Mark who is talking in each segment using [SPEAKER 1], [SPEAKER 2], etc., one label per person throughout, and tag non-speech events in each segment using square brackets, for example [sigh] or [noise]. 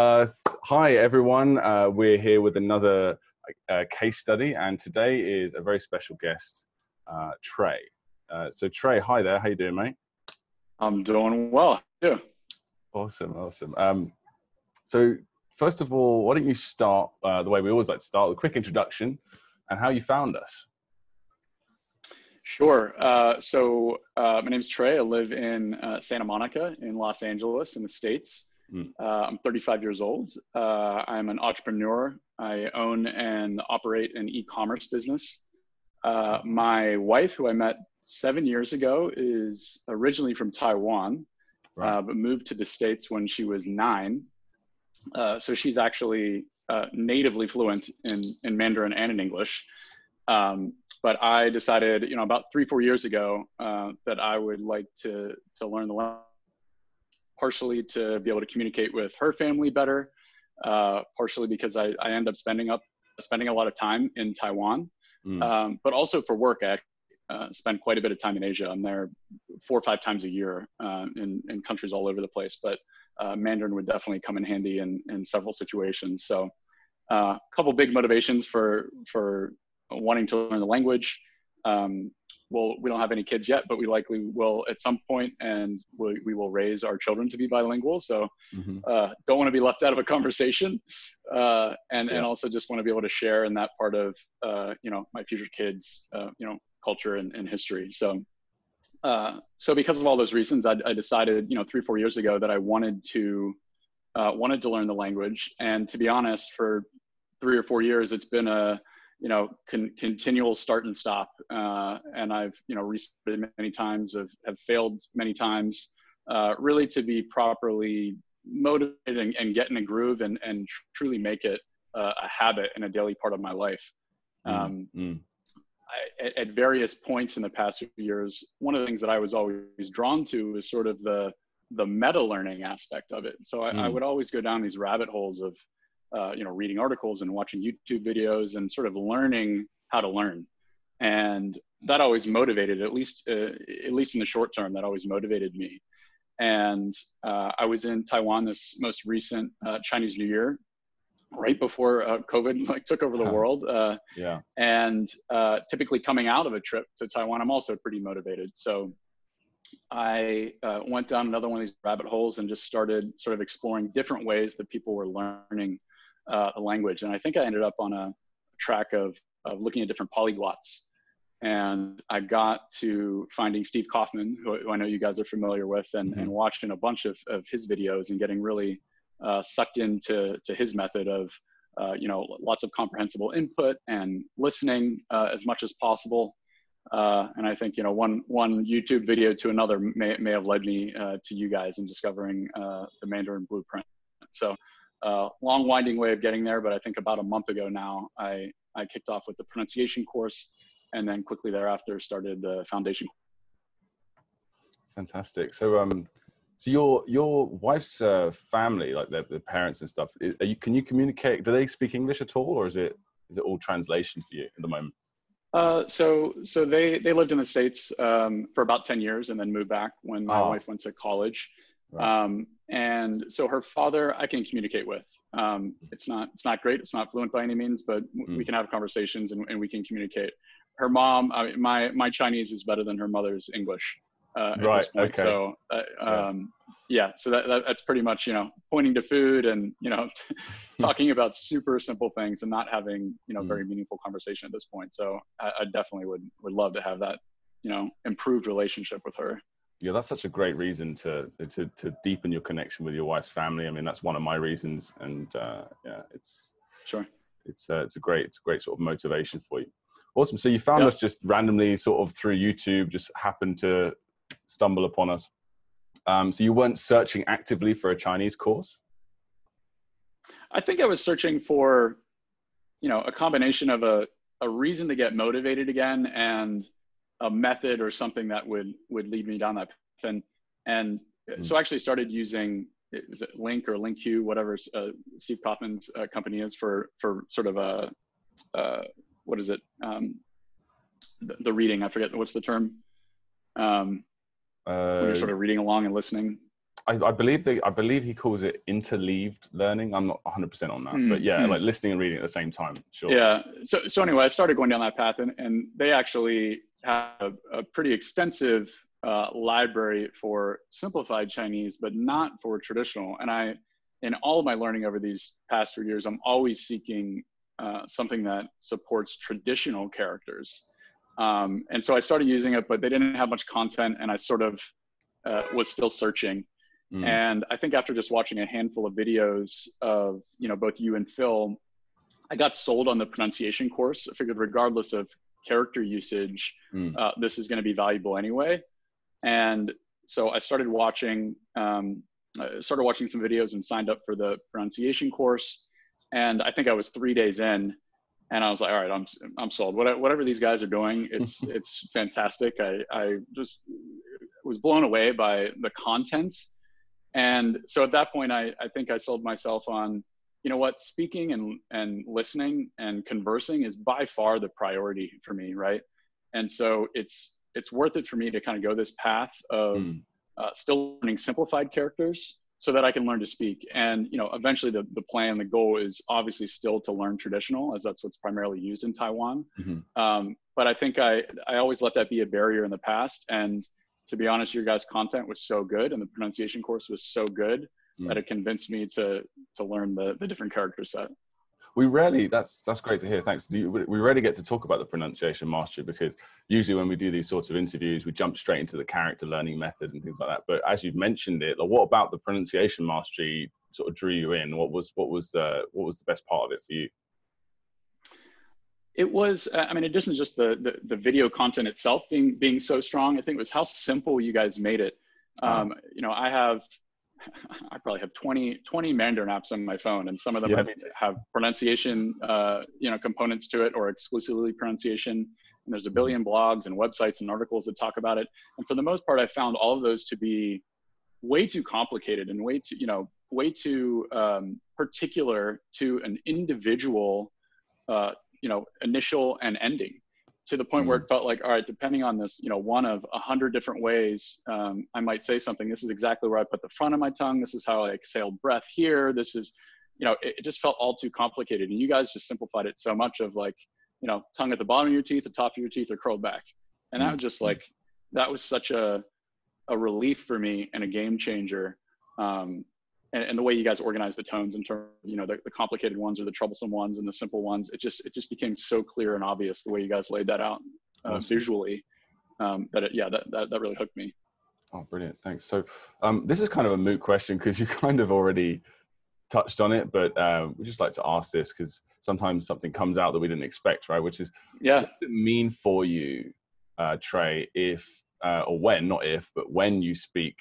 [SPEAKER 1] Uh, hi, everyone. Uh, we're here with another uh, case study, and today is a very special guest, uh, Trey. Uh, so, Trey, hi there. How you doing, mate?
[SPEAKER 2] I'm doing well. Yeah.
[SPEAKER 1] Awesome, awesome. Um, so, first of all, why don't you start uh, the way we always like to start with a quick introduction and how you found us?
[SPEAKER 2] Sure. Uh, so uh, my name is Trey. I live in uh, Santa Monica in Los Angeles in the States. Mm. I'm 35 years old. Uh, I'm an entrepreneur. I own and operate an e-commerce business. Uh, my wife, who I met seven years ago, is originally from Taiwan, right. but moved to the States when she was nine. so she's actually natively fluent in, in Mandarin and in English. Um, but I decided, you know, about three, four years ago, uh, that I would like to to learn the language, partially to be able to communicate with her family better, uh, partially because I, I end up spending up spending a lot of time in Taiwan, mm. um, but also for work. I uh, spend quite a bit of time in Asia. I'm there four or five times a year uh, in in countries all over the place. But uh, Mandarin would definitely come in handy in in several situations. So. A uh, couple big motivations for for wanting to learn the language. Um, well, we don't have any kids yet, but we likely will at some point, and we, we will raise our children to be bilingual. So, mm-hmm. uh, don't want to be left out of a conversation, uh, and yeah. and also just want to be able to share in that part of uh, you know my future kids, uh, you know, culture and, and history. So, uh, so because of all those reasons, I, I, decided you know three four years ago that I wanted to uh, wanted to learn the language, and to be honest, for three or four years, it's been a you know, con- continual start and stop. Uh, and I've, you know, restarted many times, have, have failed many times, uh, really to be properly motivated and, and, get in a groove and, and truly make it uh, a habit and a daily part of my life. Mm, um, mm. I, at, at various points in the past few years, one of the things that I was always drawn to was sort of the, the meta learning aspect of it. So I, mm. I would always go down these rabbit holes of, uh, you know, reading articles and watching YouTube videos and sort of learning how to learn. And that always motivated, at least, uh, at least in the short term, that always motivated me. And uh, I was in Taiwan this most recent uh, Chinese New Year, right before uh, COVID [laughs] like took over the world. Uh, yeah. And typically coming out of a trip to Taiwan, I'm also pretty motivated. So I uh, went down another one of these rabbit holes and just started sort of exploring different ways that people were learning uh, a language. And I think I ended up on a track of, of looking at different polyglots. And I got to finding Steve Kaufmann, who, who I know you guys are familiar with, and, mm-hmm. and watching a bunch of, of his videos and getting really uh, sucked into to his method of, uh, you know, lots of comprehensible input and listening uh, as much as possible. Uh, and I think you know one one YouTube video to another may may have led me uh, to you guys in discovering uh, the Mandarin Blueprint. So uh, long winding way of getting there, but I think about a month ago now, I, I kicked off with the pronunciation course and then quickly thereafter started the foundation.
[SPEAKER 1] Fantastic. So, um, so your your wife's uh, family, like the, the parents and stuff, are you, can you communicate? Do they speak English at all, or is it is it all translation for you at the moment?
[SPEAKER 2] Uh, so so they they lived in the states um, for about ten years and then moved back when my oh. wife went to college. Right. Um, and so her father, I can communicate with. Um, it's not it's not great. It's not fluent by any means, but mm. we can have conversations and, and, we can communicate. Her mom, I mean, my my Chinese is better than her mother's English. Uh,
[SPEAKER 1] right. Okay.
[SPEAKER 2] So uh, um, yeah. yeah. So that, that, that's pretty much you know pointing to food and you know [laughs] talking about super simple things and not having you know mm. very meaningful conversation at this point. So I, I definitely would would love to have that you know improved relationship with her
[SPEAKER 1] yeah, that's such a great reason to to to deepen your connection with your wife's family. I mean, that's one of my reasons, and uh, yeah, it's
[SPEAKER 2] sure
[SPEAKER 1] it's uh, it's a great it's a great sort of motivation for you. Awesome. So you found us just randomly, sort of through YouTube, just happened to stumble upon us. Um, so you weren't searching actively for a Chinese course.
[SPEAKER 2] I think I was searching for, you know, a combination of a a reason to get motivated again and a method or something that would would lead me down that path. And and mm-hmm. so I actually started using is it Link or LingQ, whatever uh, Steve Kaufmann's uh, company is for for sort of a uh, what is it um, the, the, reading I forget what's the term um, when you're sort of reading along and listening.
[SPEAKER 1] I, I, believe they, I believe he calls it interleaved learning. I'm not 100 percent on that, mm, but yeah, mm. like listening and reading at the same time. Sure.
[SPEAKER 2] Yeah. So so anyway, I started going down that path, and, and they actually have a, a pretty extensive uh, library for simplified Chinese, but not for traditional. And I, in all of my learning over these past few years, I'm always seeking uh, something that supports traditional characters. Um, and so I started using it, but they didn't have much content, and I sort of uh, was still searching. Mm. And I think after just watching a handful of videos of you know both you and Phil, I got sold on the pronunciation course. I figured regardless of character usage, mm. uh, this is going to be valuable anyway. And so I started watching, um, I started watching some videos and signed up for the pronunciation course. And I think I was three days in, and I was like, all right, I'm I'm sold. Whatever these guys are doing, [laughs] it's it's fantastic. I I just was blown away by the content. And so at that point, I, I think I sold myself on, you know what, speaking and, and listening and conversing is by far the priority for me, right? And so it's it's worth it for me to kind of go this path of mm. uh, still learning simplified characters so that I can learn to speak. And you know, eventually the the plan, the goal is obviously still to learn traditional, as that's what's primarily used in Taiwan. Mm-hmm. Um, but I think I I always let that be a barrier in the past, and to be honest, your guys' content was so good and the pronunciation course was so good mm. that it convinced me to to learn the the different character set.
[SPEAKER 1] We rarely that's that's great to hear. Thanks. We rarely get to talk about the pronunciation mastery because usually when we do these sorts of interviews, we jump straight into the character learning method and things like that. But as you've mentioned it, like what about the pronunciation mastery sort of drew you in? What was what was the what was the best part of it for you?
[SPEAKER 2] it was uh, i mean in addition to just the, the, the video content itself being being so strong i think it was how simple you guys made it um, you know i have [laughs] i probably have 20 20 mandarin apps on my phone and some of them yeah. have, have, pronunciation uh, you know components to it or exclusively pronunciation and there's a mm-hmm. billion blogs and websites and articles that talk about it and for the most part i found all of those to be way too complicated and way too you know way too um, particular to an individual uh, you know initial and ending to the point mm-hmm. where it felt like all right depending on this you know one of a hundred different ways um, i might say something this is exactly where i put the front of my tongue. This is how i exhale breath here. This is you know it, it just felt all too complicated. And you guys just simplified it so much of like you know tongue at the bottom of your teeth the top of your teeth are curled back. And that mm-hmm. was just like that was such a a relief for me and a game changer. Um, and, and, the way you guys organize the tones in terms you know the, the, complicated ones or the troublesome ones and the simple ones it just it just became so clear and obvious the way you guys laid that out uh, awesome. visually um, that it, yeah that, that that really hooked me.
[SPEAKER 1] Oh brilliant. Thanks. So um, this is kind of a moot question because you [laughs] kind of already touched on it but uh, we just like to ask this because sometimes something comes out that we didn't expect right? Which is
[SPEAKER 2] yeah.
[SPEAKER 1] what does it mean for you uh, trey if uh, or when not if but when you speak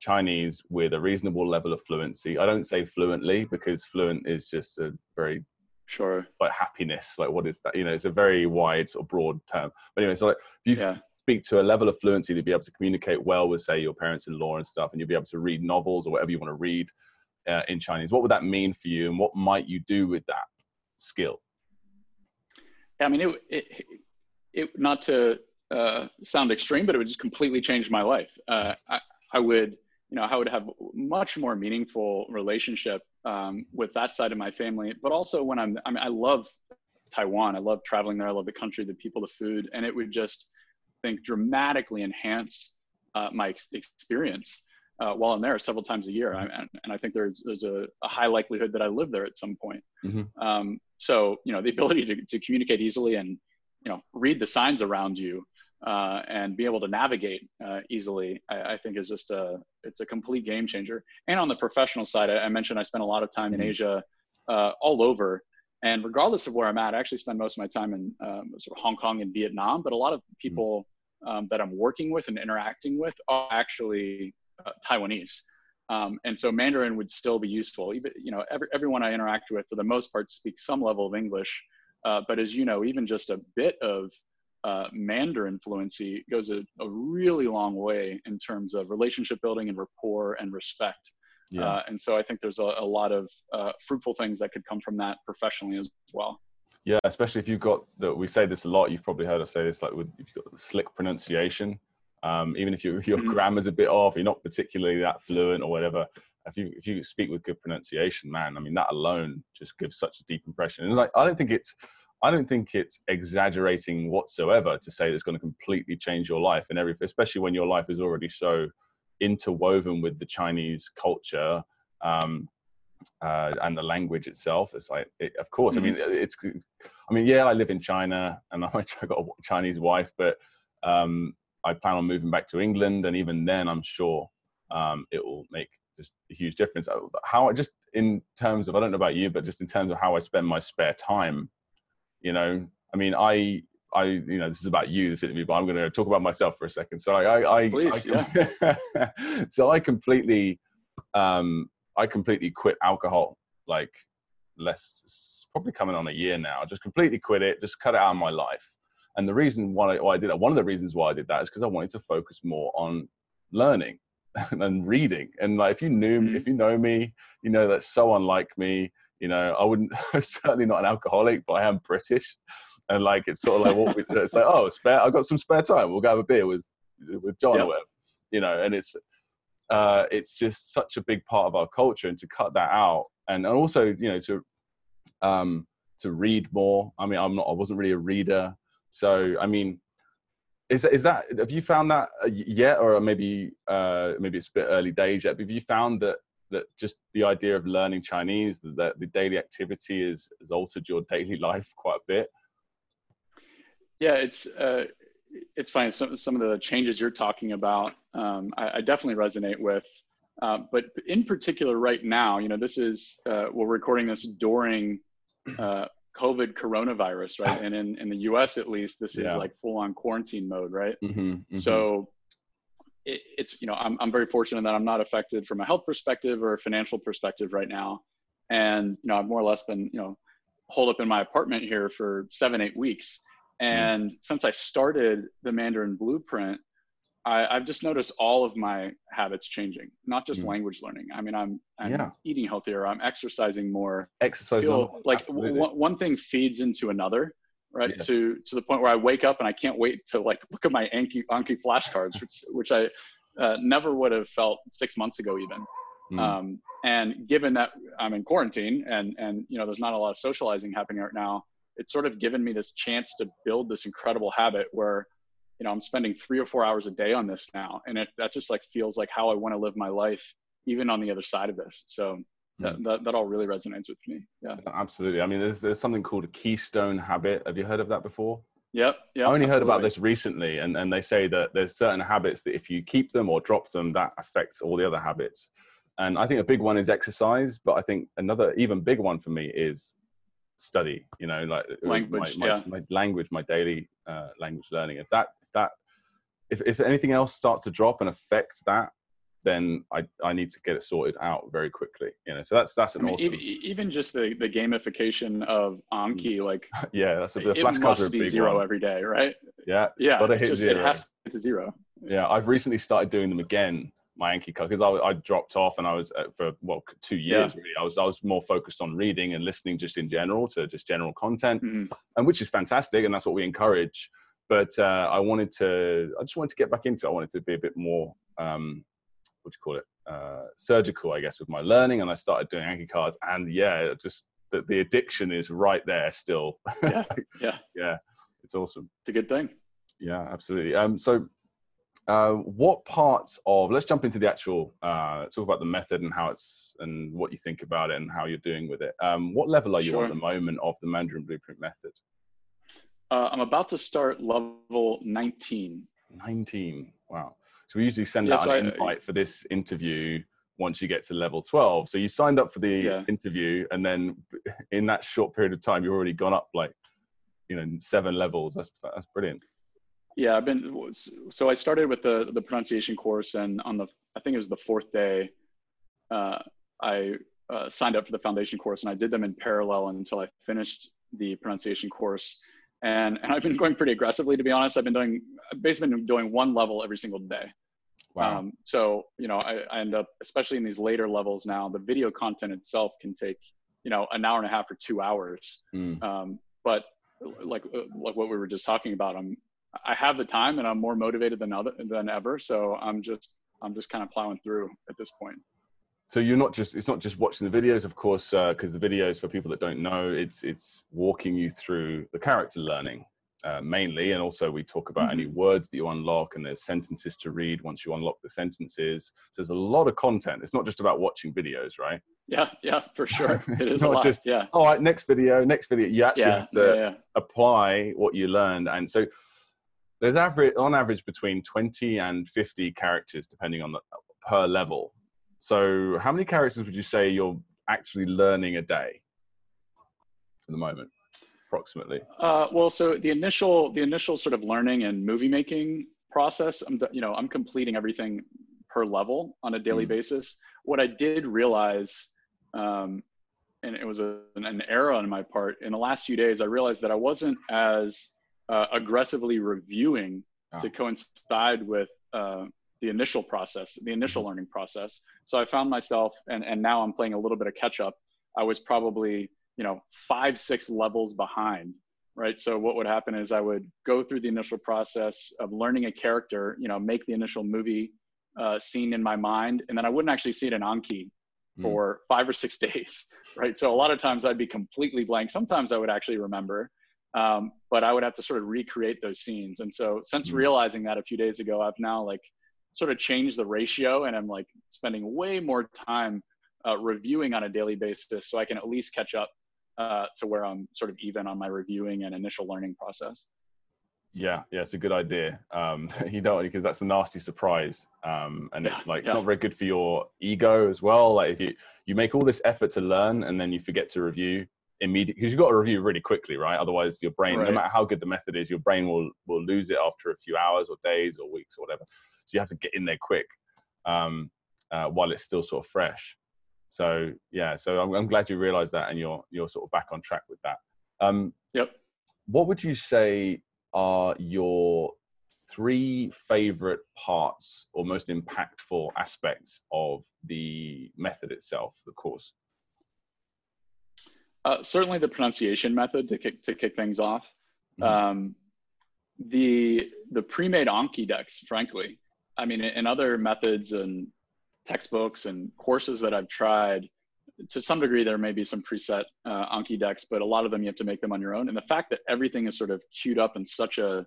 [SPEAKER 1] Chinese with a reasonable level of fluency. I don't say fluently because fluent is just a very
[SPEAKER 2] sure
[SPEAKER 1] like happiness. Like what is that? You know, it's a very wide sort of broad term. But anyway, so like if you yeah. speak to a level of fluency to be able to communicate well with say your parents-in-law and stuff, and you'll be able to read novels or whatever you want to read uh, in Chinese, what would that mean for you, and what might you do with that skill?
[SPEAKER 2] Yeah, I mean, it, it, it not to uh, sound extreme, but it would just completely change my life. Uh, I, I would you know, I would have much more meaningful relationship um, with that side of my family. But also when I'm, I mean, I love Taiwan. I love traveling there. I love the country, the people, the food, and it would just I think dramatically enhance uh, my ex- experience uh, while I'm there several times a year. I, and, and, I think there's there's a, a, high likelihood that I live there at some point. Mm-hmm. Um, so you know, the ability to, to communicate easily and you know read the signs around you uh, and be able to navigate uh, easily, I, I, think is just a it's a complete game changer. And on the professional side, I, I mentioned I spent a lot of time in mm-hmm. Asia, uh, all over. And regardless of where I'm at, I actually spend most of my time in um, sort of Hong Kong and Vietnam. But a lot of people um, that I'm working with and interacting with are actually uh, Taiwanese. Um, and so Mandarin would still be useful. Even you know, every, everyone I interact with, for the most part, speaks some level of English. Uh, but as you know, even just a bit of uh, Mandarin fluency goes a, a, really long way in terms of relationship building and rapport and respect. Yeah. Uh, and so I think there's a, a lot of uh, fruitful things that could come from that professionally as well.
[SPEAKER 1] Yeah, especially if you've got the, we say this a lot. You've probably heard us say this, like with if you've got slick pronunciation. Um, even if you, [laughs] your mm-hmm. grammar's a bit off, you're not particularly that fluent or whatever. If you if you speak with good pronunciation, man, I mean that alone just gives such a deep impression. And it's like I don't think it's I don't think it's exaggerating whatsoever to say it's going to completely change your life and everything, especially when your life is already so interwoven with the Chinese culture um, uh, and the language itself. It's like, it, of course, mm-hmm. I mean, mm-hmm. it's, I mean, yeah, I live in China and [laughs] I got a Chinese wife, but um, I plan on moving back to England, and even then, I'm sure um, it will make just a huge difference. Uh, how I just in terms of I don't know about you, but just in terms of how I spend my spare time, you know, I mean, I I, you know, this is about you, this interview, but I'm going to talk about myself for a second. So I, I,
[SPEAKER 2] Please,
[SPEAKER 1] I yeah. [laughs] so I completely, um, I completely quit alcohol, like less, probably coming on a year now. Just completely quit it, just cut it out of my life. And the reason why I, why I did that, one of the reasons why I did that is because I wanted to focus more on learning [laughs] and reading. And like, if you knew, mm-hmm. if you know me, you know that's so unlike me. You know, I wouldn't [laughs] certainly not an alcoholic, but I am British. And like it's sort of like what we, it's like oh spare I've got some spare time. We'll go have a beer with with John yep. or whatever you know and it's uh it's just such a big part of our culture and to cut that out and, and also you know to um to read more. I mean I'm not I wasn't really a reader. So I mean is is that have you found that uh, yet? Or maybe uh maybe it's a bit early days yet but have you found that that just the idea of learning Chinese, that the daily activity is, has altered your [laughs] daily life quite a bit.
[SPEAKER 2] Yeah, it's uh, it's fine. Some some of the changes you're talking about, um, I, I, definitely resonate with. Uh, but in particular, right now, you know, this is uh, we're recording this during uh, COVID coronavirus, right? [laughs] And in in the U.S. at least, this yeah. is like full on quarantine mode, right? Mm-hmm, mm-hmm. So. It, it's you know I'm I'm very fortunate that I'm not affected from a health perspective or a financial perspective right now, and you know I've more or less been you know holed up in my apartment here for seven eight weeks, Mm. And mm. since I started the Mandarin Blueprint, I, have just noticed all of my habits changing, not just mm. language learning. I mean, I'm, I'm yeah. eating healthier, I'm exercising more.
[SPEAKER 1] Exercise,
[SPEAKER 2] like w- one thing feeds into another, right? Yes. To to the point where I wake up and I can't wait to like look at my Anki Anki flashcards, which which I uh, never would have felt six months ago even. Mm. Um, and given that I'm in quarantine and and you know there's not a lot of socializing happening right now, it's sort of given me this chance to build this incredible habit where you know i'm spending three or four hours a day on this now and it that just like feels like how i want to live my life even on the other side of this so that, hmm. that, that all really resonates with me yeah
[SPEAKER 1] absolutely i mean there's, there's something called a keystone habit have you heard of that before
[SPEAKER 2] Yep. Yeah.
[SPEAKER 1] I only absolutely. heard about this recently, and, and they say that there's certain habits that if you keep them or drop them, that affects all the other habits. And I think a big one is exercise, but I think another even big one for me is study you know like
[SPEAKER 2] uh, language
[SPEAKER 1] my,
[SPEAKER 2] yeah.
[SPEAKER 1] my, language my daily uh, language learning if that if that if, if anything else starts to drop and affect that then I, I need to get it sorted out very quickly you know so that's that's an I mean, awesome
[SPEAKER 2] even just the the gamification of Anki mm. like [laughs]
[SPEAKER 1] yeah that's a the
[SPEAKER 2] it must be zero one. every day right
[SPEAKER 1] yeah
[SPEAKER 2] yeah it, just, it has to zero
[SPEAKER 1] yeah I've recently started doing them again my Anki card because I, I, dropped off and I was uh, for well two years yeah. really. I was I was more focused on reading and listening just in general to just general content, mm-hmm. and which is fantastic and that's what we encourage. But uh, I wanted to I just wanted to get back into it. I wanted to be a bit more um, what do you call it uh, surgical I guess with my learning, and I started doing Anki cards. And yeah, just the, the addiction is right there still.
[SPEAKER 2] Yeah, [laughs] yeah,
[SPEAKER 1] yeah. It's awesome.
[SPEAKER 2] It's a good thing.
[SPEAKER 1] Yeah, absolutely. Um, so uh, what parts of let's jump into the actual uh, talk about the method and how it's and what you think about it and how you're doing with it um, what level are you sure. at the moment of the mandarin blueprint method
[SPEAKER 2] uh, i'm about to start level 19
[SPEAKER 1] 19 wow so we usually send yes, out an I, invite for this interview once you get to level 12 so you signed up for the yeah. interview and then [laughs] in that short period of time you've already gone up like you know seven levels that's that's brilliant
[SPEAKER 2] yeah, I've been so I started with the the pronunciation course, and on the I think it was the fourth day, uh, I uh, signed up for the foundation course, and I did them in parallel until I finished the pronunciation course. And and I've been going pretty aggressively, to be honest. I've been doing basically been doing one level every single day. Wow. Um, so you know, I, I end up, especially in these later levels now, the video content itself can take you know an hour and a half or two hours. Mm. Um, but like uh, like what we were just talking about, I'm I have the time and I'm more motivated than other than ever. So I'm just I'm just kind of plowing through at this point.
[SPEAKER 1] So you're not just it's not just watching the videos, of course, because uh, the videos for people that don't know, it's it's walking you through the character learning uh, mainly, and also we talk about mm-hmm. any words that you unlock, and there's sentences to read once you unlock the sentences. So there's a lot of content. It's not just about watching videos, right?
[SPEAKER 2] Yeah, yeah, for [laughs] sure.
[SPEAKER 1] it's not just yeah. All right, next video, next video. You actually yeah, have to yeah, yeah. apply what you learned, and so there's average on average between 20 and 50 characters depending on the per level so how many characters would you say you're actually learning a day at the moment approximately
[SPEAKER 2] uh, well so the initial the initial sort of learning and movie making process i'm you know i'm completing everything per level on a daily mm. basis what i did realize um, and it was a, an error on my part in the last few days i realized that i wasn't as uh, aggressively reviewing oh. to coincide with uh, the initial process, the initial mm-hmm. learning process. So I found myself, and, and now I'm playing a little bit of catch up. I was probably, you know, five, six levels behind, right? So what would happen is I would go through the initial process of learning a character, you know, make the initial movie uh, scene in my mind, and then I wouldn't actually see it in Anki mm. for five or six [laughs] days, right? So a lot of times I'd be completely blank. Sometimes I would actually remember, um, but I would have to sort of recreate those scenes. And so since mm. realizing that a few days ago, I've now like sort of changed the ratio and I'm like spending way more time uh, reviewing on a daily basis so I can at least catch up uh, to where I'm sort of even on my reviewing and initial learning process.
[SPEAKER 1] Yeah, yeah, it's a good idea. Um, [laughs] you don't because that's a nasty surprise, um, and it's like yeah. it's not very good for your ego as well. Like if you you make all this effort to learn and then you forget to review, immediately because you've got to review really quickly, right? Otherwise, your brain, right. no matter how good the method is, your brain will will lose it after a few hours or days or weeks or whatever. So you have to get in there quick um, uh, while it's still sort of fresh. So yeah, so I'm, I'm, glad you realised that and you're you're sort of back on track with that. Um,
[SPEAKER 2] yep.
[SPEAKER 1] What would you say are your three favorite parts or most impactful aspects of the method itself, the course?
[SPEAKER 2] Uh, certainly the pronunciation method to kick to kick things off. Mm-hmm. Um, the the pre-made Anki decks, frankly. I mean, in other methods and textbooks and courses that I've tried, to some degree there may be some preset uh, Anki decks, but a lot of them you have to make them on your own. And the fact that everything is sort of queued up in such a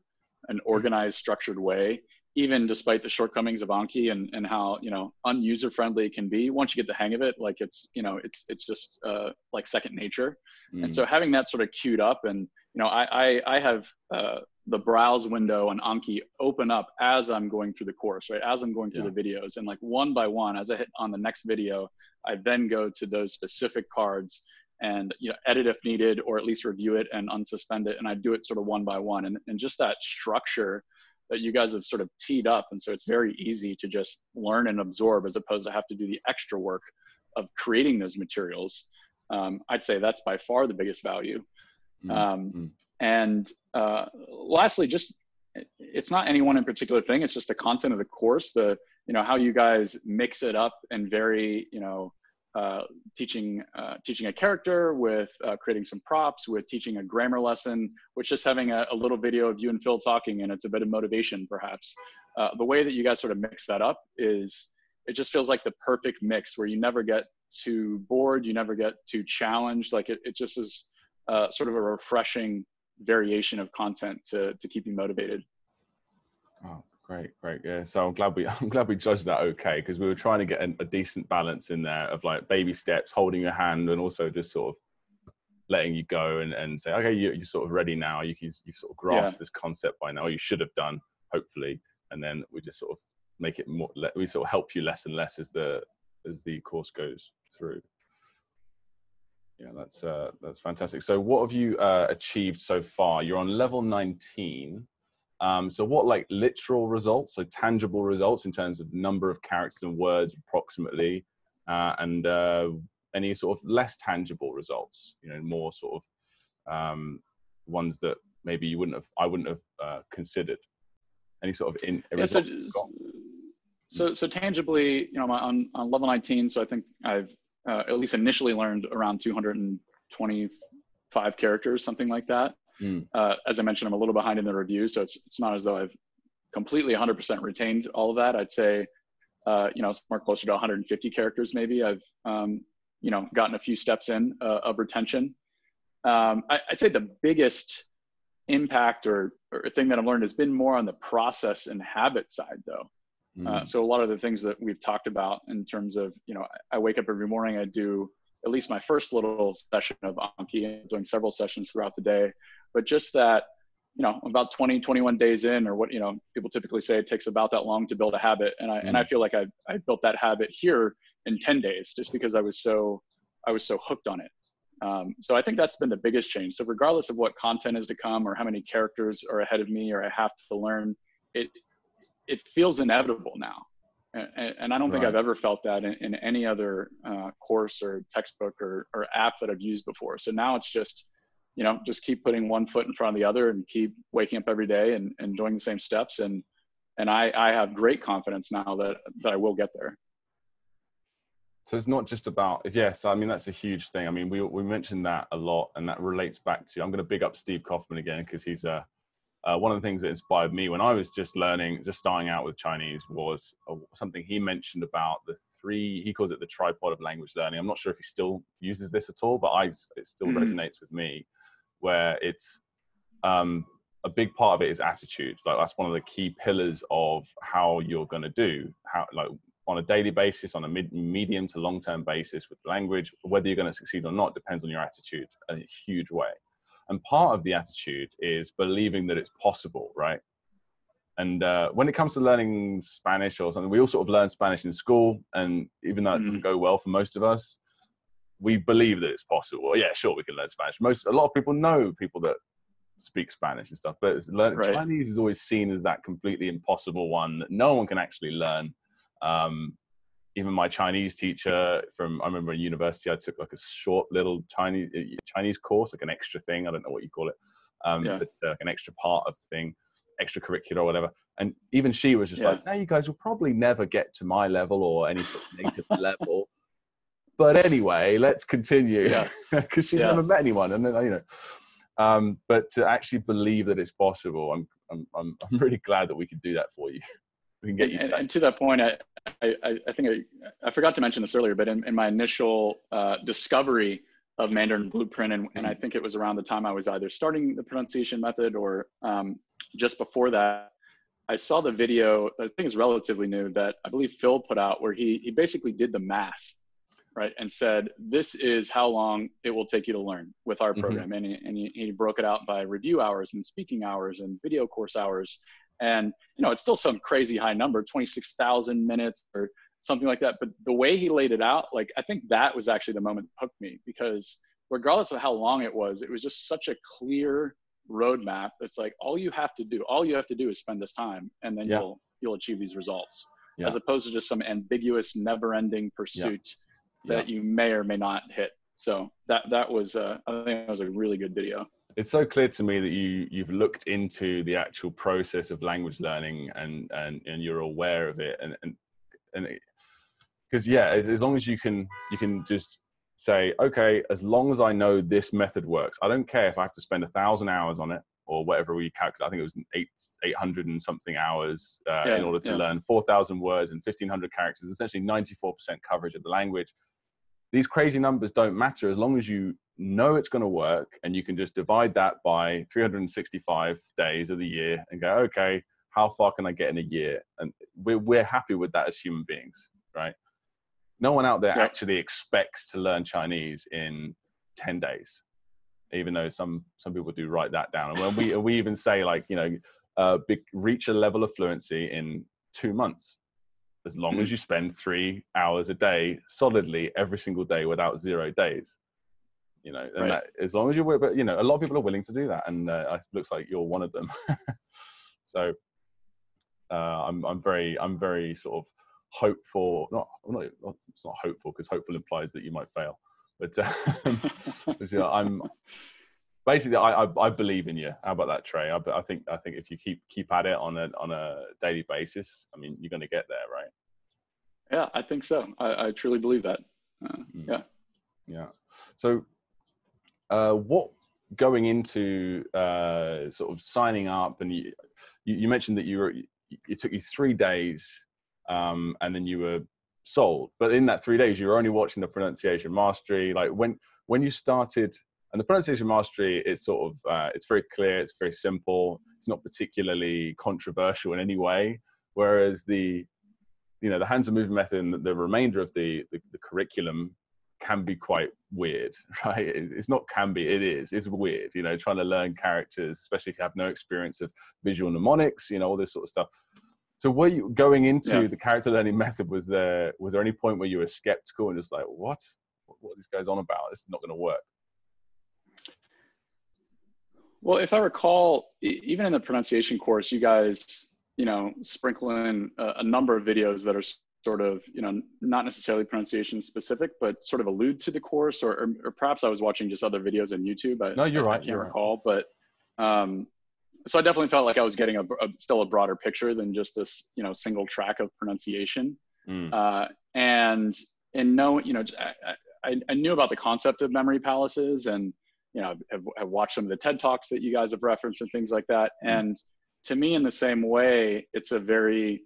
[SPEAKER 2] an organized, structured way even despite the shortcomings of Anki and, and how you know unuser friendly it can be, once you get the hang of it, like it's you know it's it's just uh, like second nature. Mm. And so having that sort of queued up, and you know I I, I have uh, the browse window on Anki open up as I'm going through the course, right? As I'm going through yeah. the videos, and like one by one, as I hit on the next video, I then go to those specific cards and you know edit if needed, or at least review it and unsuspend it, and I do it sort of one by one, and and just that structure that you guys have sort of teed up. And so it's very easy to just learn and absorb as opposed to have to do the extra work of creating those materials. Um, I'd say that's by far the biggest value. Mm-hmm. Um, mm. And uh, lastly, just it's not any one in particular thing. It's just the content of the course, the you know how you guys mix it up and very you know uh, teaching uh, teaching a character, with uh, creating some props, with teaching a grammar lesson, with just having a, a, little video of you and Phil talking, and it's a bit of motivation, perhaps. Uh, the way that you guys sort of mix that up is it just feels like the perfect mix where you never get too bored, you never get too challenged. Like it, it just is uh, sort of a refreshing variation of content to to keep you motivated.
[SPEAKER 1] Oh, Great, great. Yeah. So I'm glad we [laughs] I'm glad we judged that okay because we were trying to get a, a, decent balance in there of like baby steps, holding your hand, and also just sort of letting you go and, and say, okay, you, you're sort of ready now. You can you've sort of grasped yeah. this concept by now. You should have done hopefully, and then we just sort of make it more. We sort of help you less and less as the as the course goes through. Yeah, that's uh, that's fantastic. So, what have you uh, achieved so far? You're on level 19. Um, so what like literal results, so tangible results in terms of number of characters and words approximately, uh, and uh, any sort of less tangible results, you know, more sort of um, ones that maybe you wouldn't have, I wouldn't have uh, considered. Any sort of in yeah, so,
[SPEAKER 2] so, so tangibly, you know, I'm on, on level 19, so I think I've uh, at least initially learned around 225 characters, something like that. mm. uh, as I mentioned, I'm a little behind in the review, so it's it's not as though I've completely 100% retained all of that. I'd say, uh, you know, somewhere closer to 150 characters maybe. I've um, you know gotten a few steps in uh, of retention. Um, I, would say the biggest impact or, or thing that I've learned has been more on the process and habit side, though. Mm. Uh, so a lot of the things that we've talked about in terms of, you know, I wake up every morning, I do at least my first little session of Anki, doing several sessions throughout the day, but just that, you know, about 20, 21 days in, or what, you know, people typically say it takes about that long to build a habit. And I, mm. and I mm. feel like I, I built that habit here in 10 days, just because I was so, I was so hooked on it. Um, so I think that's been the biggest change. So regardless of what content is to come or how many characters are ahead of me or I have to learn, it it feels inevitable now. And, and I don't right. think I've ever felt that in, in any other uh, course or textbook or, or app that I've used before. So now it's just, you know, just keep putting one foot in front of the other and keep waking up every day and, and doing the same steps. And and I, I have great confidence now that that I will get there.
[SPEAKER 1] So it's not just about yes. I mean that's a huge thing. I mean we we mentioned that a lot, and that relates back to. I'm going to big up Steve Kaufmann again because he's a uh, one of the things that inspired me when I was just learning, just starting out with Chinese, was uh, something he mentioned about the three. He calls it the tripod of language learning. I'm not sure if he still uses this at all, but I it still mm-hmm. resonates with me, where it's um, a big part of it is attitude. Like that's one of the key pillars of how you're going to do how like on a daily basis, on a mid, medium to long term basis with language. Whether you're going to succeed or not depends on your attitude in a huge way. And part of the attitude is believing that it's possible, right? And uh, when it comes to learning Spanish or something, we all sort of learn Spanish in school. And even though it doesn't mm. go well for most of us, we believe that it's possible. Well, yeah, sure, we can learn Spanish. Most, a lot of people know people that speak Spanish and stuff, but learn, right. Chinese is always seen as that completely impossible one that no one can actually learn. Um, even my Chinese teacher from I remember in university I took like a short little Chinese uh, Chinese course like an extra thing I don't know what you call it um, yeah. but uh, an extra part of the thing extracurricular or whatever. And even she was just yeah. like now you guys will probably never get to my level or any sort of native [laughs] level. But anyway let's continue. Because [laughs] she never met anyone and then you know um, but to actually believe that it's possible I'm, I'm I'm I'm really glad that we could do that for you we can get you.
[SPEAKER 2] And, and to that point, I, I, I think I, I, forgot to mention this earlier, but in, in my initial uh, discovery of Mandarin Blueprint, and, and I think it was around the time I was either starting the pronunciation method or um, just before that, I saw the video. I think is relatively new that I believe Phil put out, where he he basically did the math, right, and said this is how long it will take you to learn with our mm-hmm. program, mm-hmm. and, he, and he, he broke it out by review hours and speaking hours and video course hours, and you know it's still some crazy high number 26000 minutes or something like that but the way he laid it out like i think that was actually the moment that hooked me because regardless of how long it was it was just such a clear roadmap it's like all you have to do all you have to do is spend this time and then yeah. you'll you'll achieve these results yeah. as opposed to just some ambiguous never ending pursuit yeah. that you may or may not hit so that that was uh, i think that was a really good video
[SPEAKER 1] it's so clear to me that you you've looked into the actual process of language learning and and, and you're aware of it and and and because yeah as, as long as you can you can just say okay as long as i know this method works i don't care if i have to spend a thousand hours on it or whatever we calculate i think it was eight 800 and something hours uh, yeah, in order to yeah. learn 4000 words and 1500 characters essentially 94% coverage of the language these crazy numbers don't matter as long as you know it's going to work and you can just divide that by 365 days of the year and go okay how far can i get in a year? And we're, we're happy with that as human beings right? No one out there yeah. actually expects to learn chinese in 10 days even though some some people do write that down. And when we we even say like you know uh, be, reach a level of fluency in two months as long mm-hmm. as you spend three hours a day solidly every single day without zero days you know, and right. that, as long as you're, but you know, a lot of people are willing to do that, and uh, it looks like you're one of them. [laughs] so, uh, I'm I'm very I'm very sort of hopeful. Not, not, not it's not hopeful because hopeful implies that you might fail, but um, [laughs] you know, I'm basically I, I, I believe in you. How about that, Trey? I, I think I think if you keep keep at it on a on a daily basis, I mean, you're going to get there, right?
[SPEAKER 2] Yeah, I think so. I, I truly believe that. Uh, mm. Yeah.
[SPEAKER 1] Yeah. So uh, what going into uh, sort of signing up, and you, you mentioned that you were it took you three days, um, and then you were sold. But in that three days, you were only watching the pronunciation mastery. Like when when you started, and the pronunciation mastery, it's sort of uh, it's very clear, it's very simple, it's not particularly controversial in any way. Whereas the you know the hands and movement method and the, remainder of the, the, the curriculum can be quite weird, [laughs] right? It's not can be, it is. It's weird, you know, trying to learn characters, especially if you have no experience of visual mnemonics, you know, all this sort of stuff. So were you going into yeah. the character learning [laughs] method? Was there was there any point where you were skeptical and just like, what? What, this guy's on about? This is not going to work.
[SPEAKER 2] Well, if I recall, even in the pronunciation course, you guys, you know, sprinkle in a, a number of videos that are sort of you know not necessarily pronunciation specific but sort of allude to the course or, or, or perhaps i was watching just other videos on youtube I,
[SPEAKER 1] no you're right
[SPEAKER 2] i can't
[SPEAKER 1] you're
[SPEAKER 2] recall right. but um, so i definitely felt like i was getting a, a, still a broader picture than just this you know single track of pronunciation mm. uh, and and no you know I, I, knew about the concept of memory palaces and you know have, have watched some of the ted talks that you guys have referenced and things like that mm. and to me in the same way it's a very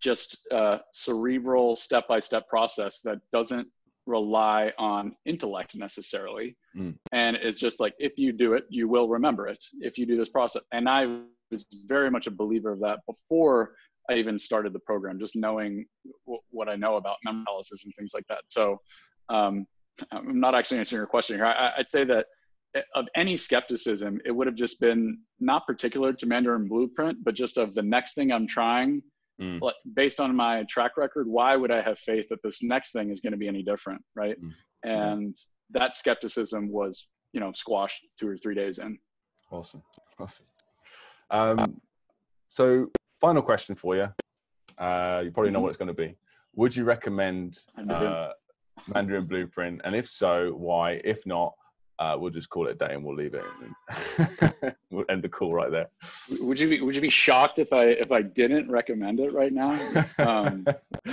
[SPEAKER 2] just a cerebral step by step process that doesn't rely on intellect necessarily mm. and is just like if you do it you will remember it if you do this process and i was very much a believer of that before i even started the program just knowing w- what i know about memory analysis and things like that so um, i'm not actually answering your question here. I, i'd say that of any skepticism it would have just been not particular to mandarin blueprint but just of the next thing i'm trying mm. like based on my track record why would i have faith that this next thing is going to be any different right? Mm. and that skepticism was you know squashed two or three days in.
[SPEAKER 1] Awesome. Awesome. Um, so final question for you. Uh, you probably know mm-hmm. what it's going to be. Would you recommend uh, mandarin blueprint and if so why if not uh, we'll just call it a day and we'll leave it. And [laughs] we'll end the call right there.
[SPEAKER 2] Would you be Would you be shocked if I if I didn't recommend it right now? Um, [laughs]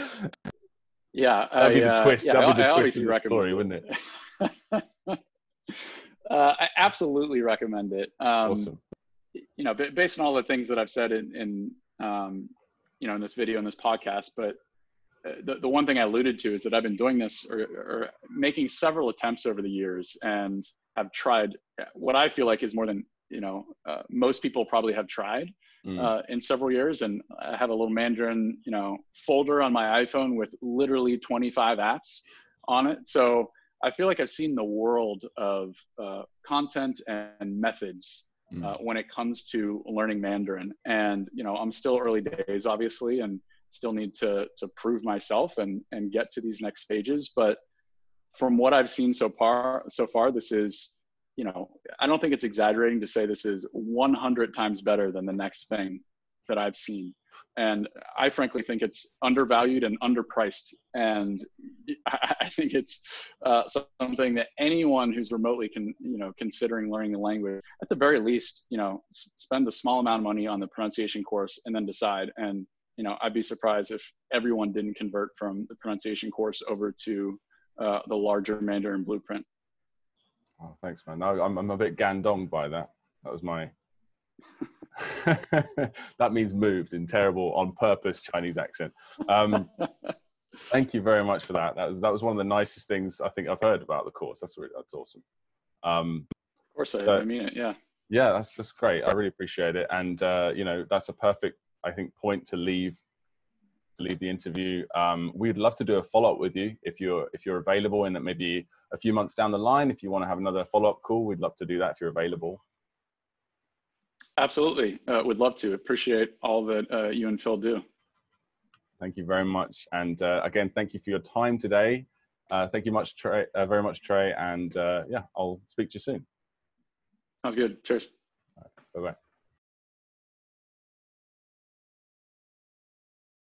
[SPEAKER 2] yeah,
[SPEAKER 1] that'd be the uh, twist. Yeah, that'd be the I, twist I of the story, wouldn't it? [laughs]
[SPEAKER 2] uh, I absolutely recommend it. Um, awesome. You know, based on all the things that I've said in, in um, you know in this video in this podcast, but uh, the, the one thing I alluded to is that I've been doing this or, or, making several attempts over the years and have tried what I feel like is more than you know uh, most people probably have tried mm. uh, in several years. And I have a little Mandarin you know folder on my iPhone with literally 25 apps on it. So I feel like I've seen the world of uh, content and methods mm. Uh, when it comes to learning Mandarin. And you know I'm still early days, obviously, and still need to to prove myself and and get to these next stages. But from what i've seen so far so far this is you know i don't think it's exaggerating to say this is 100 times better than the next thing that i've seen. And i frankly think it's undervalued and underpriced. And [laughs] i think it's uh, something that anyone who's remotely can you know considering learning the language at the very least you know spend a small amount of money on the pronunciation course and then decide. And you know, I'd be surprised if everyone didn't convert from the pronunciation course over to uh, the larger Mandarin blueprint.
[SPEAKER 1] Oh, thanks, man. No, I'm, I'm a bit gandong by that. That was my. [laughs] that means moved in terrible on purpose Chinese accent. Um, [laughs] thank you very much for that. That was that was one of the nicest things I think I've heard about the course. That's really, that's awesome. Um,
[SPEAKER 2] of course, I, so, I mean it. Yeah.
[SPEAKER 1] Yeah, that's that's great. I really appreciate it, and uh, you know that's a perfect I think, point to leave to leave the interview. Um, we'd love to do a follow up with you if you're if you're available, and that maybe a few months down the line, if you want to have another follow up call, we'd love to do that if you're available.
[SPEAKER 2] Absolutely, uh, would love to. Appreciate all that uh, you and Phil do.
[SPEAKER 1] Thank you very much, and uh, again, thank you for your time today. Uh, thank you much, Trey, uh, very much, Trey, and uh, yeah, I'll speak to you soon.
[SPEAKER 2] Sounds good. Cheers.
[SPEAKER 1] Right, bye bye.